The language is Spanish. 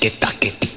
taque, taque,